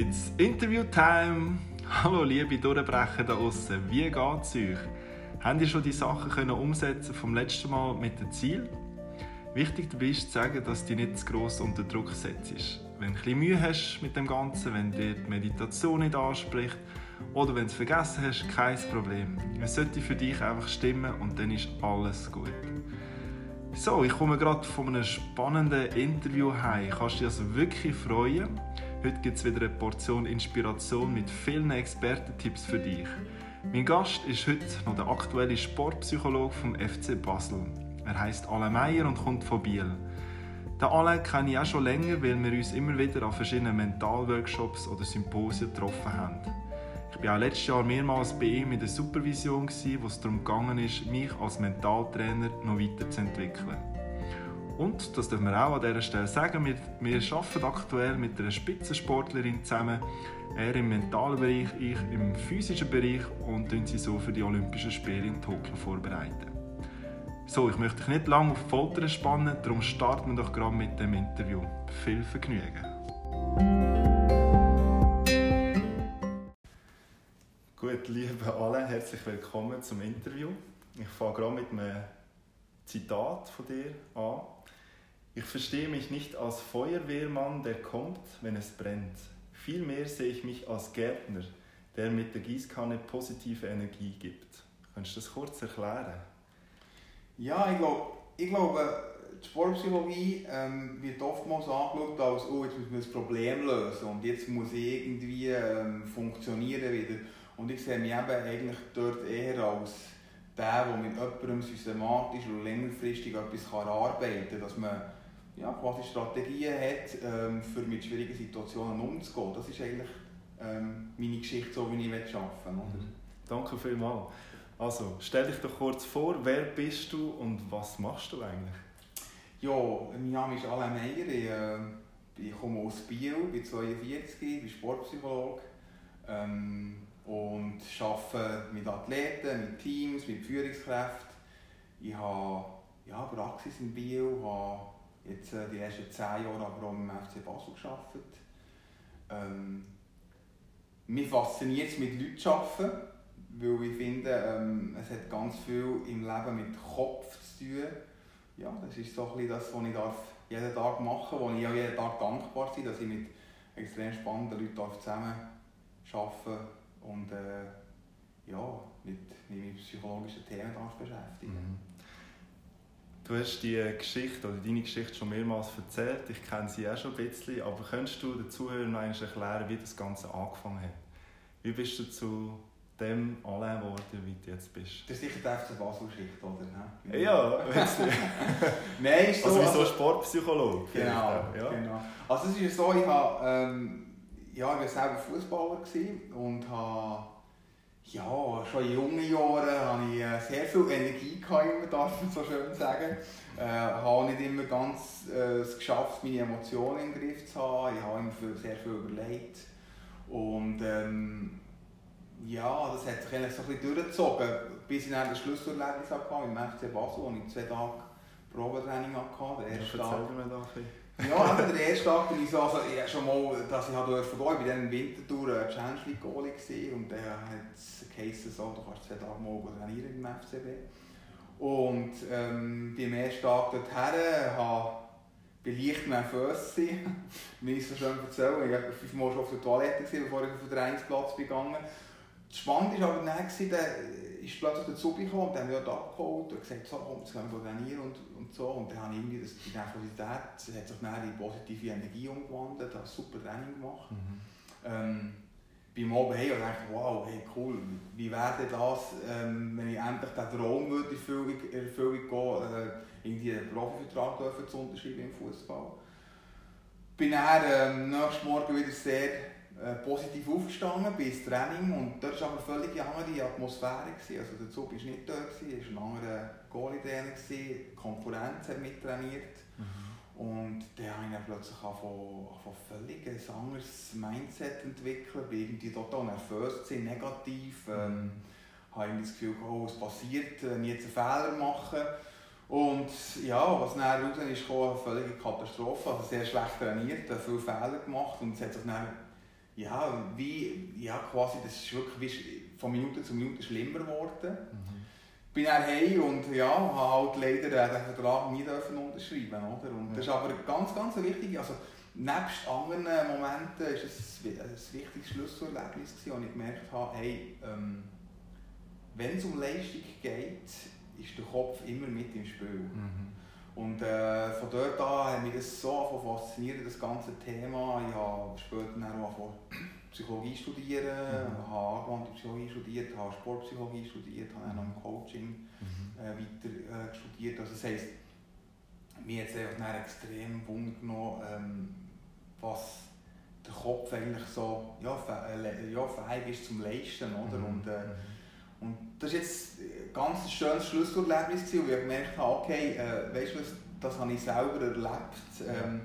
It's Interview-Time! Hallo liebe Durchbrecher da außen, wie geht's euch? Habt ihr schon die Sachen können umsetzen vom letzten Mal mit dem Ziel? Wichtig dabei ist zu sagen, dass du dich nicht zu gross unter Druck setzt. Wenn du ein Mühe hast mit dem Ganzen, wenn dir die Meditation nicht anspricht oder wenn du es vergessen hast, kein Problem. Es sollte für dich einfach stimmen und dann ist alles gut. So, ich komme gerade von einem spannenden Interview heim. Kannst du dich also wirklich freuen? Heute gibt es wieder eine Portion Inspiration mit vielen Expertentipps für dich. Mein Gast ist heute noch der aktuelle Sportpsychologe vom FC Basel. Er heißt Alain Meyer und kommt von Biel. Den Alain kenne ich auch schon länger, weil wir uns immer wieder an verschiedenen Mentalworkshops oder Symposien getroffen haben. Ich war auch letztes Jahr mehrmals bei ihm in der Supervision, wo es darum ging, mich als Mentaltrainer noch weiterzuentwickeln. Und, das dürfen wir auch an dieser Stelle sagen, wir, wir arbeiten aktuell mit einer Spitzensportlerin zusammen, er im mentalen Bereich, ich im physischen Bereich und sie so für die Olympischen Spiele in Tokio vorbereiten. So, ich möchte dich nicht lange auf Folter spannen, darum starten wir doch gerade mit dem Interview. Viel Vergnügen! Gut, liebe alle, herzlich willkommen zum Interview. Ich fange gerade mit einem Zitat von dir an. Ich verstehe mich nicht als Feuerwehrmann, der kommt, wenn es brennt. Vielmehr sehe ich mich als Gärtner, der mit der Gießkanne positive Energie gibt. Kannst du das kurz erklären? Ja, ich glaube, ich glaube die Sportpsychologie ähm, wird oftmals angeschaut als, oh, jetzt muss man das Problem lösen und jetzt muss ich irgendwie ähm, funktionieren wieder. Und ich sehe mich eben eigentlich dort eher als der, der mit jemandem systematisch und längerfristig etwas arbeiten kann, dass man ja, quasi Strategien hat, ähm, für mit schwierigen Situationen umzugehen. Das ist eigentlich ähm, meine Geschichte, so wie ich arbeiten will. Mhm. Danke vielmals. Also, stell dich doch kurz vor, wer bist du und was machst du eigentlich? Ja, mein Name ist Alain Meyer, ich, äh, ich komme aus Biel, bin 42, bin Sportpsychologe. Ähm, und arbeite mit Athleten, mit Teams, mit Führungskräften. Ich habe ja, Praxis in Bio, habe jetzt äh, die ersten zehn Jahre aber auch im FC Basel gearbeitet. Ähm, mich fasziniert es, mit Leuten zu arbeiten, weil ich finde, ähm, es hat ganz viel im Leben mit Kopf zu tun. Ja, das ist so ein das, was ich darf jeden Tag machen darf, wo ich auch jeden Tag dankbar bin, dass ich mit extrem spannenden Leuten zusammen arbeiten darf und äh, ja, mit, mit psychologischen Themen beschäftigen. Mhm. Du hast die Geschichte oder deine Geschichte schon mehrmals erzählt. Ich kenne sie auch schon ein bisschen. Aber könntest du den Zuhörern erklären, wie das Ganze angefangen hat? Wie bist du zu dem Alain geworden, wie du jetzt bist? Das ist sicher die FC Basel-Geschichte, oder? Ne? Ja, Nein, ist so. Also, wieso also, Sportpsychologe? Genau, ja. genau. Also, es ist so, ich habe. Ähm, ja, ich war selber Fußballer und habe ja, schon in jungen Jahren hatte ich äh, sehr viel Energie, gehabt, darf man so schön sagen. Ich äh, habe nicht immer ganz äh, es geschafft, meine Emotionen im Griff zu haben. Ich habe immer sehr viel überlegt. Und ähm, ja, das hat sich eigentlich so ein bisschen durchgezogen, bis ich dann das Schlusserlebnis hatte mit dem FC Basel, wo ich zwei Tage Probetraining hatte. Der erste ja, ja, eben der erste Tag bin ich so, also ich schon mal, dass ich durfte gehen, ich war dann im Winterthur äh, Champions League Goalie und dann hat es geheißen, so, du kannst zwei Tage mal trainieren im FCB. Und ähm, beim ersten Tag dorthin habe ich leicht nervös gewesen, wie ich so schön erzählen. Ich war fünfmal schon auf der Toilette, gewesen, bevor ich auf den Trainingsplatz gegangen bin. Spannend war aber dann, ist plötzlich dazu gekommen und dann haben wir dort abgeholt und gesagt, so, komm, jetzt können wir trainieren und, und so. Und dann habe ich irgendwie das, die Nervosität hat sich dann in positive Energie umgewandelt, habe super Training gemacht. Mhm. Ähm, beim Oben hey und dachte, wow, hey, cool, wie wäre das, ähm, wenn ich endlich den Traum würde in Erfüllung gehen, äh, irgendwie einen Profivertrag zu unterschreiben im Fußball. Bin dann ähm, nächsten Morgen wieder sehr äh, positiv aufgestanden bis Training und dort war aber völlig eine andere Atmosphäre. Gewesen. Also der Zug war nicht dort, es war ein anderer Goalie-Trainer, die Konkurrenz hat mittrainiert. Mhm. Und dann habe ich dann plötzlich von völlig ein anderes Mindset entwickelt, bin irgendwie total nervös, gewesen, negativ. Mhm. Ähm, habe ich das Gefühl, oh, es passiert, ich jetzt einen Fehler mache. Und ja, was dann raus ist, kam eine völlige Katastrophe. Also sehr schlecht trainiert, viele Fehler gemacht und es hat sich dann ja, wie, ja, quasi, das ist wirklich von Minute zu Minute schlimmer geworden. Mhm. Bin dann heim und ja, habe halt leider den Vertrag nie dürfen unterschreiben oder? Und das ist aber ganz, ganz wichtig, also nebst anderen Momenten war es ein, ein wichtiges Schlüsselerlebnis, wo ich gemerkt habe, hey, ähm, wenn es um Leistung geht, ist der Kopf immer mit im Spiel. Mhm. Und äh, von dort an hat mich das so fasziniert, das ganze Thema. Ich habe später dann auch Psychologie studieren, mhm. habe angewandte Psychologie studiert, habe Sportpsychologie studiert, habe dann noch im Coaching mhm. äh, weiter äh, studiert. Also das heisst, mir hat es einfach extrem Wunder genommen, ähm, was der Kopf eigentlich so ja, äh, ja, fähig ist zum Leisten. Oder? Mhm. Und, äh, mhm. Und das war jetzt ein ganz schönes Schlusserlebnis, wo ich gemerkt habe, okay, äh, weißt du was, das habe ich selber erlebt. Ähm,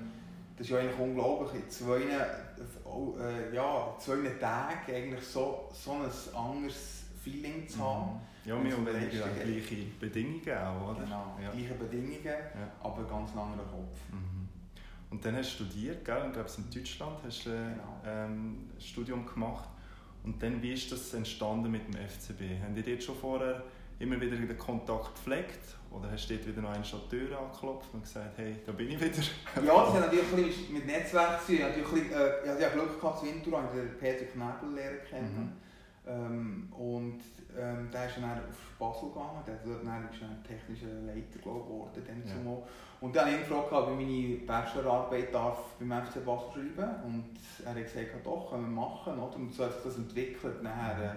das ist ja eigentlich unglaublich, in zwei, äh, ja, zwei Tagen eigentlich so, so ein anderes Feeling zu haben. Mhm. Ja, wir haben gleiche Bedingungen auch, oder? Genau, ja. gleiche Bedingungen, ja. aber ganz anderer Kopf. Mhm. Und dann hast du studiert, gell? Ich glaube, in Deutschland hast du genau. ähm, ein Studium gemacht. Und dann, wie ist das entstanden mit dem FCB? Haben die dort schon vorher immer wieder den Kontakt gepflegt? Oder hast du dort wieder noch einen Tür angeklopft und gesagt, hey, da bin ich wieder? ja, das hat natürlich mit Netzwerk zu tun. Ich habe äh, ja, Glück gehabt, in Winter habe ich Peter Knebel lernen kennen. Mhm. Ähm, und ähm, der ist dann auf Basel gegangen, der dort dann ist dann technischer Leiter geworden. Dann ja. Und dann habe ich ihn gefragt, ob ich meine Bachelorarbeit darf beim FC Basel schreiben Und er hat gesagt, doch, können wir machen. Oder? Und so hat sich das entwickelt. Nachher,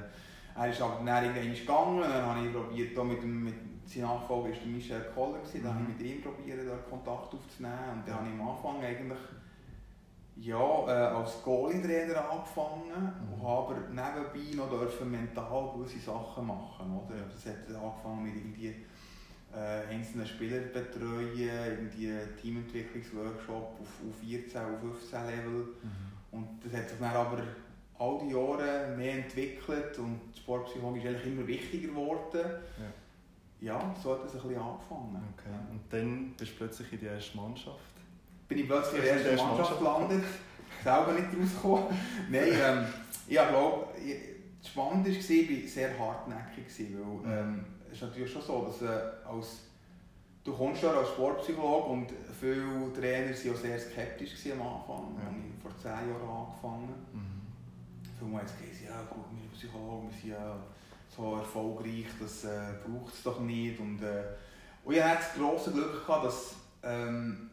äh, er ist aber dann irgendwann gegangen, dann habe ich probiert, da mit dem, mit, sein Nachfolger war Michel Koller, dann mhm. habe ich mit ihm probiert, da Kontakt aufzunehmen. Und dann habe ich am Anfang eigentlich ja, äh, als Goalie-Trainer angefangen mhm. und habe aber nebenbei noch dürfen mental gewisse Sachen machen. Oder? Das hat angefangen mit irgendwie äh, einzelnen Spieler betreuen, irgendwie Teamentwicklungsworkshop auf, auf 14, auf 15 Level. Mhm. Und das hat sich dann aber all die Jahre mehr entwickelt und die Sportpsychologie ist eigentlich immer wichtiger geworden. Ja. ja, so hat es ein bisschen angefangen. Okay. Und dann bist du plötzlich in die erste Mannschaft? Bin ich plötzlich in der ersten Mannschaft gelandet, selber nicht rausgekommen. Nein, ähm, ich glaube, spannend war, ich war sehr hartnäckig, weil ähm, es ist natürlich schon so, dass äh, als, du kommst ja als Sportpsychologe und viele Trainer waren auch sehr skeptisch am Anfang. Ja. Ich vor zehn Jahren angefangen. Mhm. Viele haben gesagt, ja gut, wir Psychologen, wir sind ja so erfolgreich, das äh, braucht es doch nicht. Und, äh, und ich hatte das grosse Glück, gehabt, dass ähm,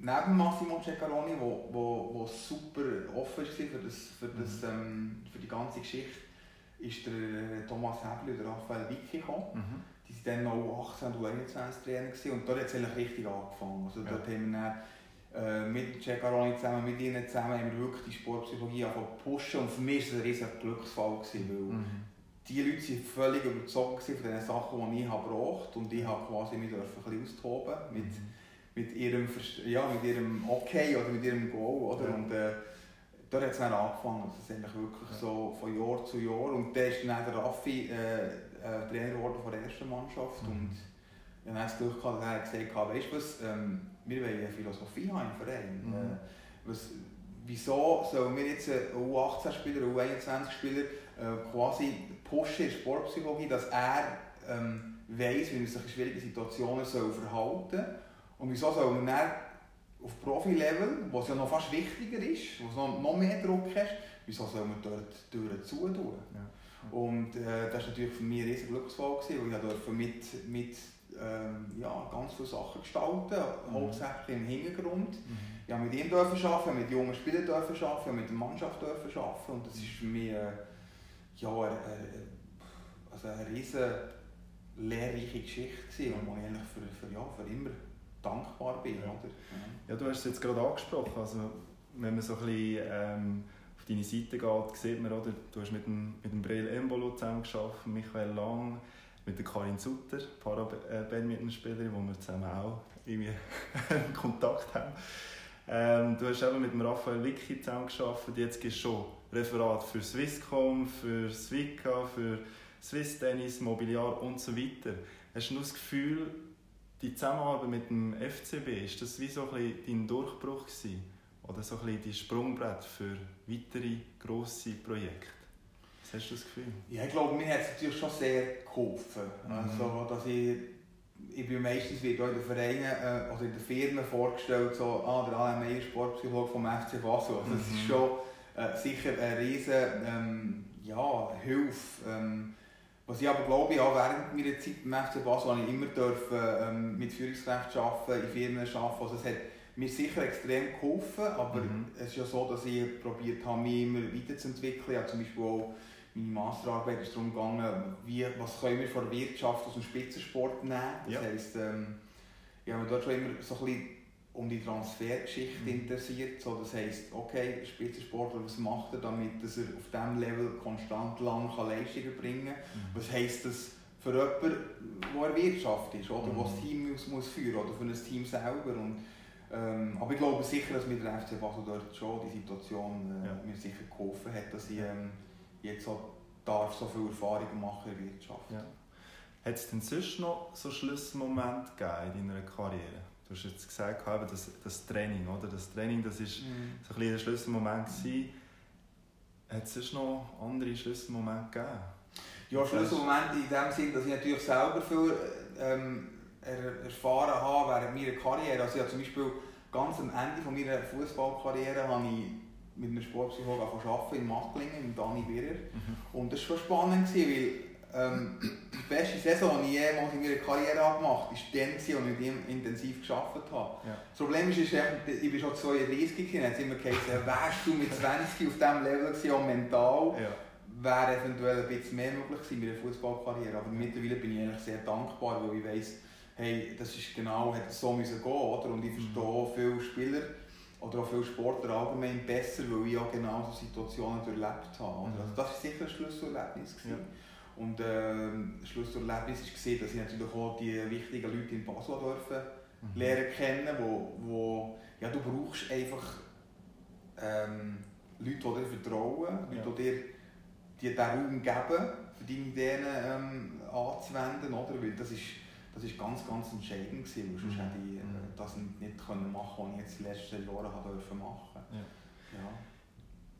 neben Massimo Ceccaroni, wo, wo, wo super offen war für, das, für, das, mhm. ähm, für die ganze Geschichte, ist der Thomas Hebli und der Raphael Wicki gekommen. Mhm. Die waren dann noch 18 und 21 Trainer und dort hat es eigentlich richtig angefangen. Also ja. dort haben wir dann, äh, mit Ceccaroni zusammen, mit ihnen zusammen, haben wir wirklich die Sportpsychologie pushen und für mich war es ein riesiger Glücksfall, gewesen, weil mhm. die Leute waren völlig überzeugt von den Sachen, die ich habe gebraucht und ich habe quasi mich ein bisschen austoben mit, mhm. Mit, ihrem, ja, mit ihrem Okay oder mit ihrem Go. Oder? Ja. Und, äh, dort hat es dann angefangen, also es ist eigentlich wirklich so von Jahr zu Jahr und dann ist dann der Raffi äh, äh, Trainer geworden von der ersten Mannschaft mhm. und ich habe das Glück gehabt, er gesagt hat, weißt du was, ähm, wir wollen eine Philosophie haben im Verein. Mhm. Äh, was, wieso sollen wir jetzt U18-Spieler, U21-Spieler äh, quasi pushen in Sportpsychologie, dass er ähm, weiss, wie man sich in schwierigen Situationen soll verhalten soll und wieso soll man dann auf Profi-Level, wo es ja noch fast wichtiger ist, wo noch, noch mehr Druck hast, wieso soll man dort Türen zutun? Ja. Und äh, das war natürlich für mich ein riesiger Glücksfall, weil ich durfte mit, mit ähm, ja, ganz viele Sachen gestalten, mhm. hauptsächlich im Hintergrund. Mhm. Ich durfte mit ihm dürfen arbeiten, mit jungen Spielern dürfen arbeiten, mit der Mannschaft dürfen arbeiten und das war für mich äh, ja, eine, also eine riesige lehrreiche Geschichte, die ich eigentlich für, für, ja, für immer dankbar bin. Ja. Oder? Ja, du hast es jetzt gerade angesprochen. Also, wenn man so ein bisschen ähm, auf deine Seite geht, sieht man, oder? du hast mit dem, mit dem Breel Embolo zusammengearbeitet, Michael Lang, mit der Karin Sutter, Para-Badmintonspielerin, wo wir zusammen auch irgendwie Kontakt haben. Ähm, du hast eben mit dem Raphael Wicki zusammengearbeitet, jetzt gibst du schon Referat für Swisscom, für Swika, für Swiss Tennis, Mobiliar und so weiter. Hast du das Gefühl, die Zusammenarbeit mit dem FCB, ist das wie so ein dein Durchbruch gewesen? oder so ein bisschen die Sprungbrett für weitere grosse Projekte? Was hast du das Gefühl? Ja, ich glaube, mir hat es natürlich schon sehr geholfen. Mhm. Also, dass ich, ich bin meistens wird auch in den Vereinen äh, oder in den Firmen vorgestellt, so, ah, der Meyer, Sportpsychologe vom FC Basel. Also, das Mhm. ist schon äh, sicher eine riesen ähm, ja, Hilfe. Ähm, was ich aber glaube, ja, während meiner Zeit beim FC Basel habe ich immer dürfen, ähm, mit Führungskräften arbeiten, in Firmen arbeiten. Also, es hat mir sicher extrem geholfen, aber Mhm. es ist ja so, dass ich probiert habe, mich immer weiterzuentwickeln. Ich habe zum Beispiel auch meine Masterarbeit ist darum gegangen, wie, was können wir von der Wirtschaft aus dem Spitzensport nehmen. Das Ja. heisst, ähm, ich habe dort schon immer so ein bisschen um die Transfergeschichte Mhm. interessiert. So, das heisst, okay, Spitzensportler, was macht er, damit dass er auf diesem Level konstant lang Leistungen bringen kann? Was heisst das für jemanden, der in der Wirtschaft ist, oder, Mhm. der das Team muss, muss führen oder für ein Team selber? Und, ähm, aber ich glaube sicher, dass mir der FC Basel dort schon die Situation äh, Ja. mir sicher geholfen hat, dass ich ähm, jetzt so, darf so viel Erfahrung machen in der Wirtschaft. Ja. Hat es denn sonst noch so Schlüsselmomente gegeben in deiner Karriere? Du hast jetzt gesagt, eben das, das Training, oder? Das Training, das ist Mhm. so ein der Schlüsselmoment gewesen. Hat es sonst noch andere Schlüsselmomente gegeben? Ja, Schlüsselmomente in dem Sinn, dass ich natürlich selber viel ähm, er erfahren habe während meiner Karriere. Also ich habe zum Beispiel ganz am Ende von meiner Fußballkarriere habe ich mit einem Sportpsychologen angefangen in Macklingen, mit Dani Birrer. Und das war schon spannend, gewesen, weil ähm, die beste Saison, die ich jemals in meiner Karriere habe gemacht habe, war dann, als ich mit ihm intensiv gearbeitet habe. Ja. Das Problem ist, ist echt, ich bin schon 32 gewesen, hat immer gesagt, wärst du mit 20 auf diesem Level gewesen, auch mental, Ja. wäre eventuell ein bisschen mehr möglich gewesen mit der Fußballkarriere. Aber mittlerweile bin ich eigentlich sehr dankbar, weil ich weiss, hey, das ist genau, hat es so müssen gehen, oder? Und ich verstehe viele Spieler oder auch viele Sportler allgemein besser, weil ich auch genau so Situationen durchlebt habe. Mhm. Also das war sicher ein Schlüsselerlebnis. gewesen. Ja. Und ähm, das Schlüsselerlebnis war, dass ich natürlich auch die wichtigen Leute in Basel durfte Mhm. lernen kennen, wo, wo ja, du brauchst einfach ähm, Leute, die dir vertrauen, Ja. Leute, die dir die diesen Raum geben, für deine Ideen ähm, anzuwenden, oder? Weil das ist, das ist ganz, ganz entscheidend gewesen, weil sonst Mhm. hätte ich äh, Mhm. das nicht, nicht können machen können, was ich jetzt die letzten Jahre habe dürfen machen Ja. ja.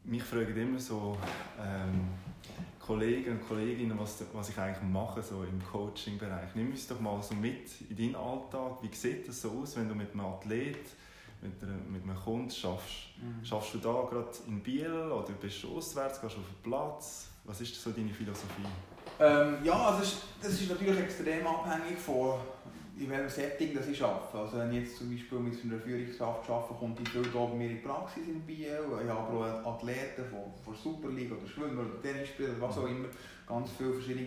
Mich fragen immer so ähm, Kollegen und Kolleginnen, was, was ich eigentlich mache so im Coaching-Bereich. Nimm uns doch mal so mit in deinen Alltag. Wie sieht das so aus, wenn du mit einem Athlet, mit, einer, mit einem Kunden schaffst? Mhm. Schaffst du da gerade in Biel oder bist du auswärts, gehst du auf den Platz? Was ist so deine Philosophie? Ähm, ja, also das ist, das ist natürlich extrem abhängig von in welchem Setting das ich arbeite. Also wenn ich jetzt zum Beispiel mit einer Führungskraft arbeite, kommt die viel hier bei mir in die Praxis in Biel. Ich habe aber auch Athleten von, von Superliga oder Schwimmer oder Tennisspieler, was auch immer. Ganz viele verschiedene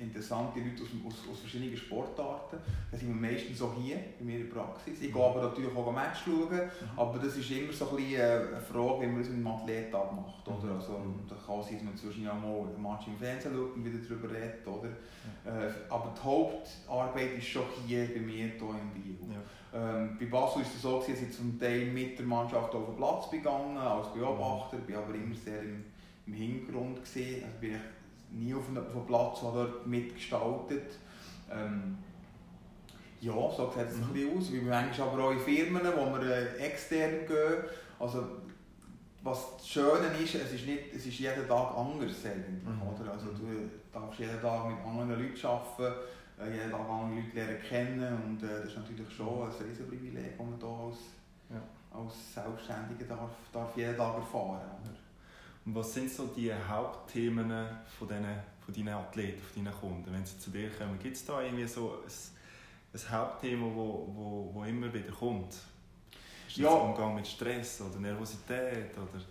interessante Leute aus, aus, aus verschiedenen Sportarten. Das sind wir meistens so hier in meiner Praxis. Ich gehe aber natürlich auch ein Match schauen, aber das ist immer so ein bisschen äh, eine Frage, wie man es mit dem Athleten abmacht. Oder? Also, Mhm. da kann sein, dass man zwischen ja mal ein Match im Fernsehen schaut und wieder darüber redet. Oder? Äh, aber die Hauptarbeit ist schon hier bei mir hier in Biel. Ja. Ähm, bei Basel war es so, gewesen, dass ich zum Teil mit der Mannschaft auf den Platz gegangen als Beobachter, bin aber immer sehr im, im Hintergrund. Gewesen. Also bin ich nie auf einem, Platz habe dort mitgestaltet. Ähm, ja, so sieht es ein Mhm. bisschen aus. Wir manchmal aber auch in Firmen, wo wir äh, extern gehen. Also, was das Schöne ist, es ist, nicht, es ist jeden Tag anders. Mhm. oder? Also, du darfst jeden Tag mit anderen Leuten arbeiten, äh, jeden Tag andere Leute lernen kennen. Und äh, das ist natürlich schon ein riesen Privileg, das man hier als, Ja. als Selbstständiger darf, darf jeden Tag erfahren oder? Und was sind so die Hauptthemen von, diesen, von deinen Athleten, von deinen Kunden, wenn sie zu dir kommen? Gibt es da irgendwie so ein, ein Hauptthema, wo, wo, wo immer wieder kommt? Ist das Ja. Umgang mit Stress oder Nervosität? Oder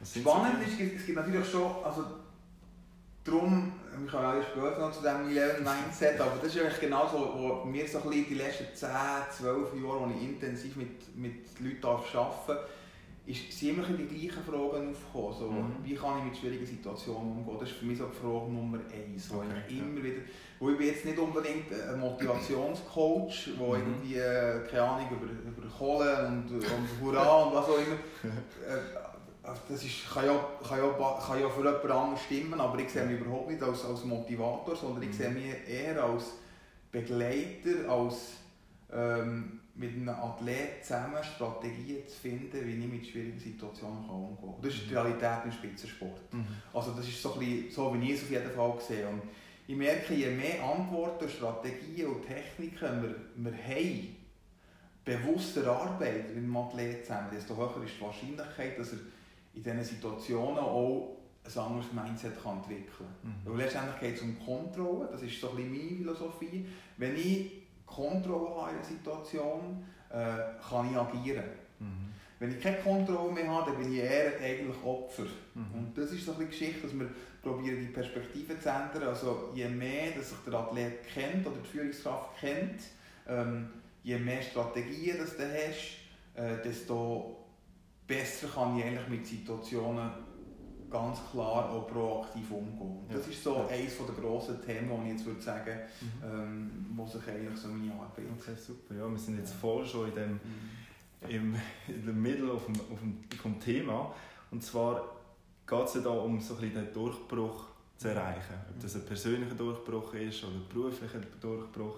was Spannend so ist, es gibt natürlich schon, also darum, wir kommen auch später noch zu diesem Millennium-Mindset, aber das ist eigentlich genau so, wo mir so ein bisschen die letzten 10, 12 Jahre, wo ich intensiv mit, mit Leuten arbeiten darf, ist, sind immer die gleichen Fragen aufgekommen. So, Mhm. Wie kann ich mit schwierigen Situationen umgehen? Das ist für mich so die Frage Nummer eins. Okay, ich ja. immer wieder, wo ich bin jetzt nicht unbedingt ein Motivationscoach, der Mhm. irgendwie, äh, keine Ahnung, über, über Kohle und, und Hurra und was auch immer. Äh, das ist, kann, ja, kann, ja, kann ja für jemand anderes stimmen, aber ich sehe mich überhaupt nicht als, als Motivator, sondern ich Mhm. sehe mich eher als Begleiter, als ähm, mit einem Athleten zusammen Strategien zu finden, wie ich mit schwierigen Situationen umgehen kann. Das ist die Realität im Spitzensport. Mhm. Also das ist so, ein bisschen, so wie ich es auf jeden Fall sehe. Und ich merke, je mehr Antworten, Strategien und Techniken wir, wir haben, bewusst erarbeitet mit dem Athleten zusammen, desto höher ist die Wahrscheinlichkeit, dass er in diesen Situationen auch ein anderes Mindset kann entwickeln kann. Mhm. Weil letztendlich geht es um Kontrolle, das ist so ein bisschen meine Philosophie. Wenn ich Kontrolle habe in einer Situation, äh, kann ich agieren. Mhm. Wenn ich keine Kontrolle mehr habe, dann bin ich eher eigentlich Opfer. Mhm. Und das ist so eine Geschichte, dass wir probieren, die Perspektive zu ändern. Also je mehr dass sich der Athlet kennt oder die Führungskraft kennt, ähm, je mehr Strategien das du hast, äh, desto besser kann ich eigentlich mit Situationen ganz klar auch proaktiv umgehen. Ja. Das ist so ja. eines der grossen Themen, die ich jetzt würde sagen, mhm. ähm, wo sich eigentlich so meine Arbeit... Okay, super. Ja, wir sind jetzt voll schon in dem, mhm. im, in der Mitte auf dem, auf dem, vom Thema. Und zwar geht es ja da um so ein den Durchbruch zu erreichen. Ob das ein persönlicher Durchbruch ist oder ein beruflicher Durchbruch.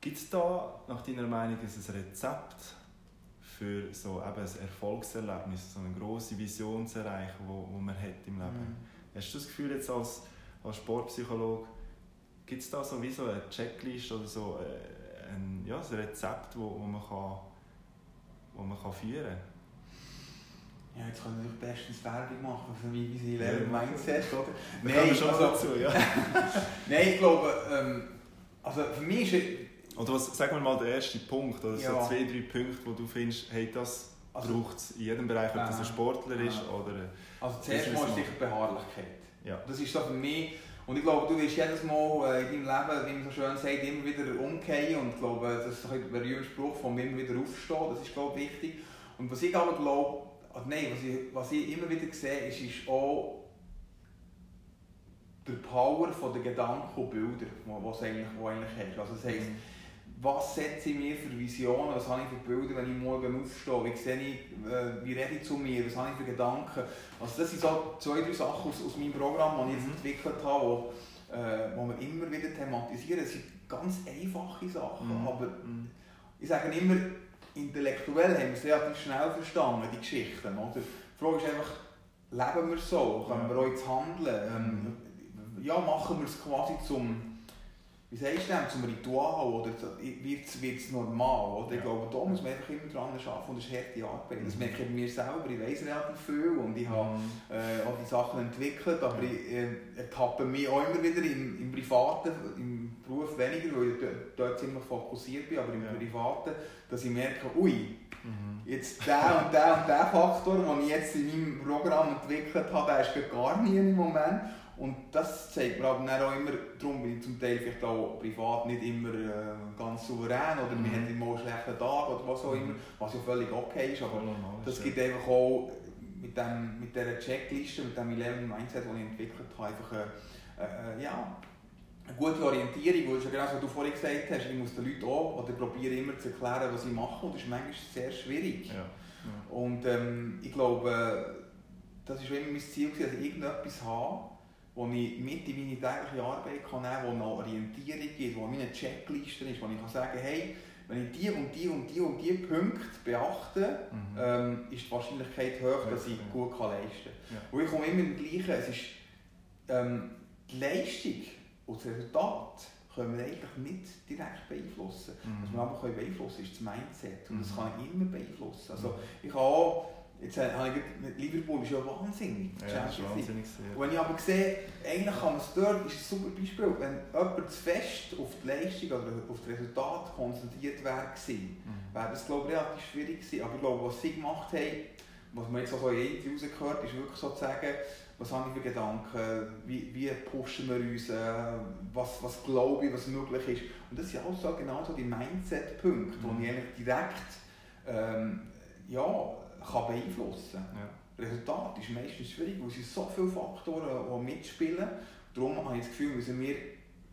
Gibt es da nach deiner Meinung ein Rezept für so eben ein Erfolgserlebnis, so eine große Vision zu erreichen, wo, wo man hat im Leben. Mhm. Hast du das Gefühl jetzt als, als Sportpsychologe, gibt es da so wie so eine Checklist oder so äh, ein, ja, ein Rezept, wo, wo man, kann, wo man kann führen kann? Ja, jetzt kann ich bestens Werbung machen für lernen ja, Mindset, oder? Nein, schon also, dazu, ja. Nein, ich glaube, ähm, also für mich ist oder was, sagen wir mal, der erste Punkt, oder ja. so zwei, drei Punkte, wo du findest, hey, das also, braucht es in jedem Bereich, ob das ein Sportler ist ja. oder... Also zuerst mal ist sicher Beharrlichkeit. Ja. Das ist so für mich... Und ich glaube, du wirst jedes Mal äh, in deinem Leben, wie man so schön sagt, immer wieder umkehren. Und ich glaube, das ist ein berühmter Spruch von immer wieder aufstehen. Das ist, glaube ich, wichtig. Und was ich aber glaube, also nein, was ich, was ich immer wieder sehe, ist, ist auch der Power der Gedanken und Bilder, die du eigentlich, eigentlich hast. Also das heisst, mhm was setze ich mir für Visionen, was habe ich für Bilder, wenn ich morgen aufstehe, wie sehe ich, äh, wie rede ich zu mir, was habe ich für Gedanken. Also das sind so zwei, drei Sachen aus, aus meinem Programm, das ich jetzt mhm. entwickelt habe, wo, äh, wo wir immer wieder thematisieren. Das sind ganz einfache Sachen, mhm. aber mhm. ich sage immer, intellektuell haben wir es relativ schnell verstanden, die Geschichten. Oder? Die Frage ist einfach, leben wir so? Können wir auch jetzt handeln? Ähm, mhm. ja, machen wir es quasi zum wie sagst du denn, zum Ritual oder wird es normal? Oder? Ich glaube, da muss man einfach immer dran arbeiten und das ist harte Arbeit. Das mhm. merke ich bei mir selber, ich weiß relativ viel und ich habe mhm. äh, auch die Sachen entwickelt, aber ich äh, ertappe mich auch immer wieder im, im Privaten, im Beruf weniger, weil ich dort ziemlich fokussiert bin, aber im ja. Privaten, dass ich merke, ui, mhm. jetzt der und der und der Faktor, den ich jetzt in meinem Programm entwickelt habe, der ist gar nie im Moment. Und das zeigt mir aber auch immer, darum bin ich zum Teil vielleicht auch privat nicht immer äh, ganz souverän oder mhm. wir haben immer einen schlechten Tag oder was auch immer, was ja völlig okay ist, aber das gibt einfach auch mit, dem, mit dieser Checkliste, mit dem 11 Mindset, das ich entwickelt habe, einfach eine, äh, ja, eine gute Orientierung, weil ja genau was du vorhin gesagt hast, ich muss den Leuten auch oder probiere immer zu erklären, was ich mache und das ist manchmal sehr schwierig. Ja. Ja. Und ähm, ich glaube, das war immer mein Ziel, dass ich irgendetwas habe, wo ich mit in meine tägliche Arbeit kann nehmen kann, wo eine Orientierung gibt, wo meine Checkliste ist, wo ich kann sagen hey, wenn ich die und die und die und die Punkte beachte, mhm. ähm, ist die Wahrscheinlichkeit hoch, dass ich gut kann leisten kann. Ja. Und ich komme immer im Gleichen, es ist ähm, die Leistung und das Resultat können wir eigentlich nicht direkt beeinflussen. Mhm. Was wir aber beeinflussen können, ist das Mindset und das mhm. kann ich immer beeinflussen. Also mhm. ich habe Jetzt habe ich Liverpool ist ja wahnsinnig. Ja, ist wahnsinnig sehr. Wenn ich aber sehe, eigentlich kann man es dort, ist ein super Beispiel, wenn jemand zu fest auf die Leistung oder auf das Resultat konzentriert wäre, mhm. wäre das glaube ich relativ schwierig gewesen. Aber ich glaube, was sie gemacht haben, was man jetzt auch so in rausgehört, ist wirklich so zu sagen, was habe ich für Gedanken, wie, wie pushen wir uns, äh, was, was glaube ich, was möglich ist. Und das sind auch so genau so die Mindset-Punkte, mhm. die ich eigentlich direkt ähm, ja, kann beeinflussen kann. Ja. Resultat ist meistens schwierig, weil es so viele Faktoren, die mitspielen. Darum habe ich das Gefühl, müssen wir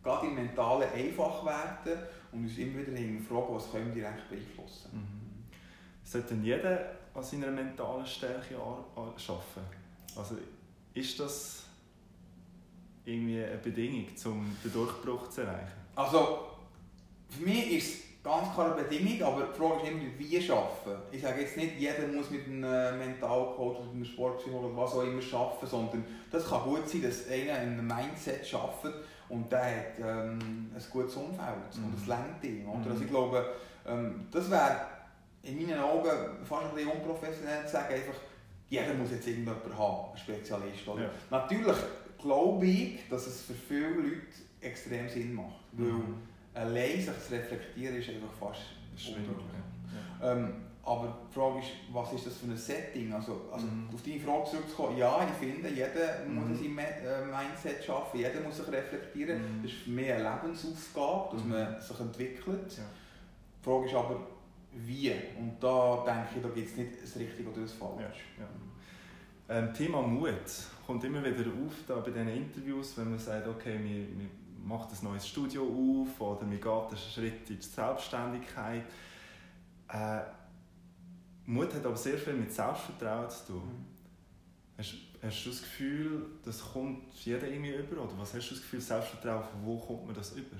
gerade im Mentalen einfach werden und uns immer wieder fragen, was können wir direkt beeinflussen. Mhm. Sollte jeder an seiner mentalen Stärke arbeiten? Also ist das irgendwie eine Bedingung, um den Durchbruch zu erreichen? Also für mich ist ganz klare Bedingung, aber die Frage ist immer, wie arbeiten. Ich sage jetzt nicht, jeder muss mit einem äh, Mentalcoach oder einem Sportpsychologen oder was auch immer arbeiten, sondern das kann gut sein, dass einer in einem Mindset arbeitet und der hat ähm, ein gutes Umfeld mhm. und das lenkt ihn. Oder? Mhm. Also ich glaube, ähm, das wäre in meinen Augen fast ein bisschen unprofessionell zu sagen, einfach, jeder muss jetzt irgendjemanden haben, einen Spezialist. Oder? Ja. Natürlich glaube ich, dass es für viele Leute extrem Sinn macht. Weil mhm. Allein sich zu reflektieren ist einfach fast unmöglich. Ja. Ähm, aber die Frage ist, was ist das für ein Setting? Also, also mhm. auf deine Frage zurückzukommen, ja, ich finde, jeder mhm. muss sein äh, Mindset schaffen, jeder muss sich reflektieren. Mhm. Das ist für mich eine Lebensaufgabe, dass mhm. man sich entwickelt. Ja. Die Frage ist aber, wie? Und da denke ich, da gibt es nicht das Richtige oder das Falsche. Ja. Ähm, Thema Mut kommt immer wieder auf da bei diesen Interviews, wenn man sagt, okay, wir, wir macht ein neues Studio auf oder man geht einen Schritt in die Selbstständigkeit. Äh, Mut hat aber sehr viel mit Selbstvertrauen zu tun. Mhm. Hast, hast, du das Gefühl, das kommt jeder irgendwie über? Oder was hast du das Gefühl, Selbstvertrauen, von wo kommt man das über?